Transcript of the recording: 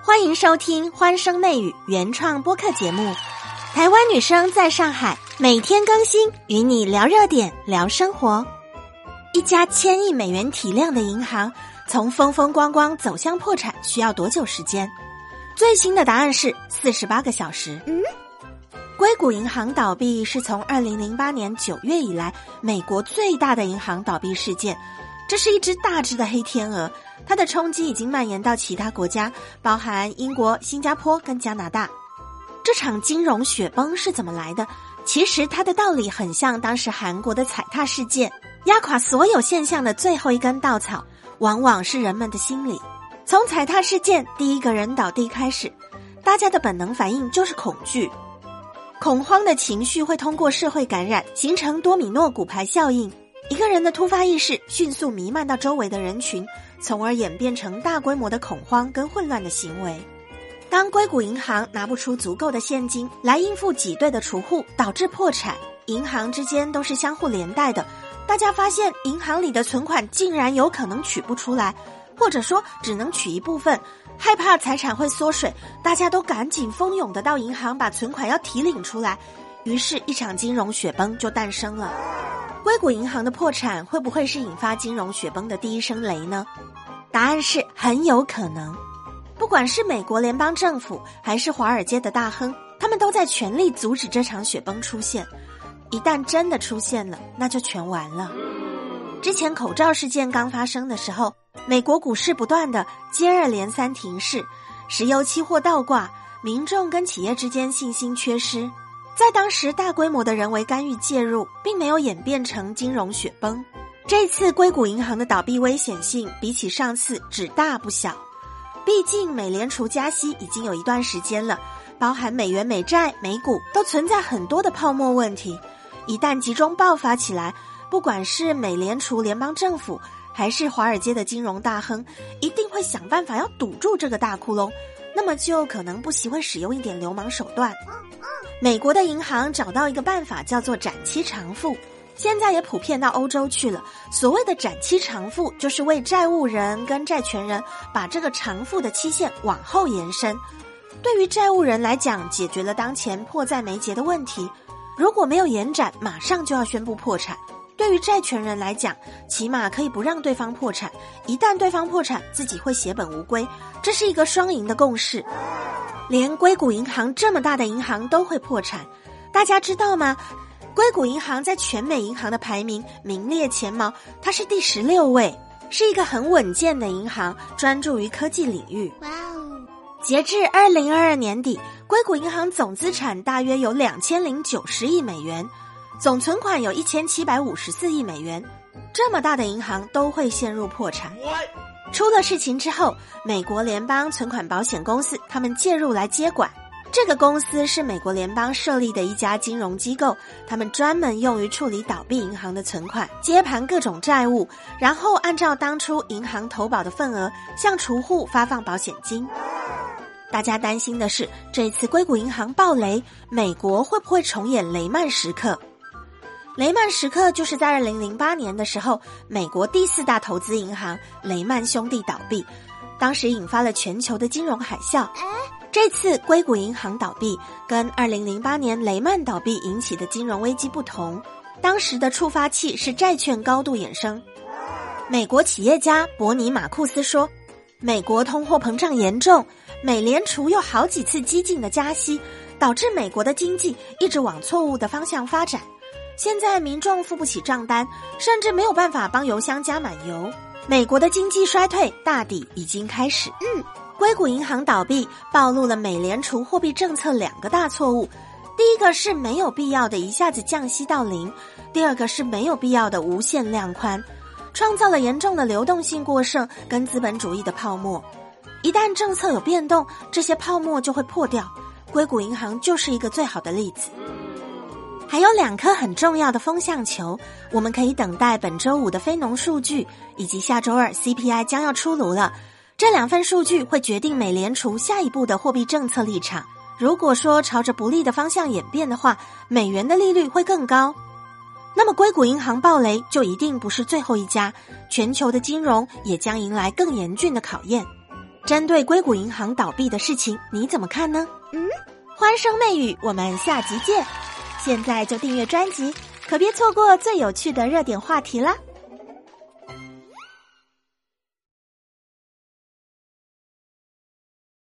欢迎收听《欢声内语》原创播客节目。台湾女生在上海，每天更新，与你聊热点，聊生活。一家千亿美元体量的银行，从风风光光走向破产需要多久时间？最新的答案是四十八个小时。嗯，硅谷银行倒闭是从二零零八年九月以来美国最大的银行倒闭事件。这是一只大只的黑天鹅，它的冲击已经蔓延到其他国家，包含英国、新加坡跟加拿大。这场金融雪崩是怎么来的？其实它的道理很像当时韩国的踩踏事件，压垮所有现象的最后一根稻草，往往是人们的心理。从踩踏事件第一个人倒地开始，大家的本能反应就是恐惧，恐慌的情绪会通过社会感染，形成多米诺骨牌效应。一个人的突发意识迅速弥漫到周围的人群，从而演变成大规模的恐慌跟混乱的行为。当硅谷银行拿不出足够的现金来应付挤兑的储户，导致破产，银行之间都是相互连带的。大家发现银行里的存款竟然有可能取不出来，或者说只能取一部分，害怕财产会缩水，大家都赶紧蜂拥的到银行把存款要提领出来，于是，一场金融雪崩就诞生了。硅谷银行的破产会不会是引发金融雪崩的第一声雷呢？答案是很有可能。不管是美国联邦政府还是华尔街的大亨，他们都在全力阻止这场雪崩出现。一旦真的出现了，那就全完了。之前口罩事件刚发生的时候，美国股市不断的接二连三停市，石油期货倒挂，民众跟企业之间信心缺失。在当时，大规模的人为干预介入，并没有演变成金融雪崩。这次硅谷银行的倒闭危险性比起上次只大不小。毕竟，美联储加息已经有一段时间了，包含美元、美债、美股都存在很多的泡沫问题。一旦集中爆发起来，不管是美联储、联邦政府，还是华尔街的金融大亨，一定会想办法要堵住这个大窟窿。那么，就可能不惜会使用一点流氓手段。美国的银行找到一个办法，叫做展期偿付，现在也普遍到欧洲去了。所谓的展期偿付，就是为债务人跟债权人把这个偿付的期限往后延伸。对于债务人来讲，解决了当前迫在眉睫的问题；如果没有延展，马上就要宣布破产。对于债权人来讲，起码可以不让对方破产。一旦对方破产，自己会血本无归，这是一个双赢的共识。连硅谷银行这么大的银行都会破产，大家知道吗？硅谷银行在全美银行的排名名列前茅，它是第十六位，是一个很稳健的银行，专注于科技领域。哇哦！截至二零二二年底，硅谷银行总资产大约有两千零九十亿美元，总存款有一千七百五十四亿美元。这么大的银行都会陷入破产。出了事情之后，美国联邦存款保险公司他们介入来接管。这个公司是美国联邦设立的一家金融机构，他们专门用于处理倒闭银行的存款，接盘各种债务，然后按照当初银行投保的份额向储户发放保险金。大家担心的是，这次硅谷银行暴雷，美国会不会重演雷曼时刻？雷曼时刻就是在二零零八年的时候，美国第四大投资银行雷曼兄弟倒闭，当时引发了全球的金融海啸。这次硅谷银行倒闭跟二零零八年雷曼倒闭引起的金融危机不同，当时的触发器是债券高度衍生。美国企业家伯尼马库斯说：“美国通货膨胀严重，美联储又好几次激进的加息，导致美国的经济一直往错误的方向发展。”现在民众付不起账单，甚至没有办法帮油箱加满油。美国的经济衰退大抵已经开始。嗯，硅谷银行倒闭暴露了美联储货币政策两个大错误：第一个是没有必要的一下子降息到零；第二个是没有必要的无限量宽，创造了严重的流动性过剩跟资本主义的泡沫。一旦政策有变动，这些泡沫就会破掉。硅谷银行就是一个最好的例子。还有两颗很重要的风向球，我们可以等待本周五的非农数据，以及下周二 CPI 将要出炉了。这两份数据会决定美联储下一步的货币政策立场。如果说朝着不利的方向演变的话，美元的利率会更高。那么硅谷银行暴雷就一定不是最后一家，全球的金融也将迎来更严峻的考验。针对硅谷银行倒闭的事情，你怎么看呢？嗯，欢声媚语，我们下集见。现在就订阅专辑，可别错过最有趣的热点话题了。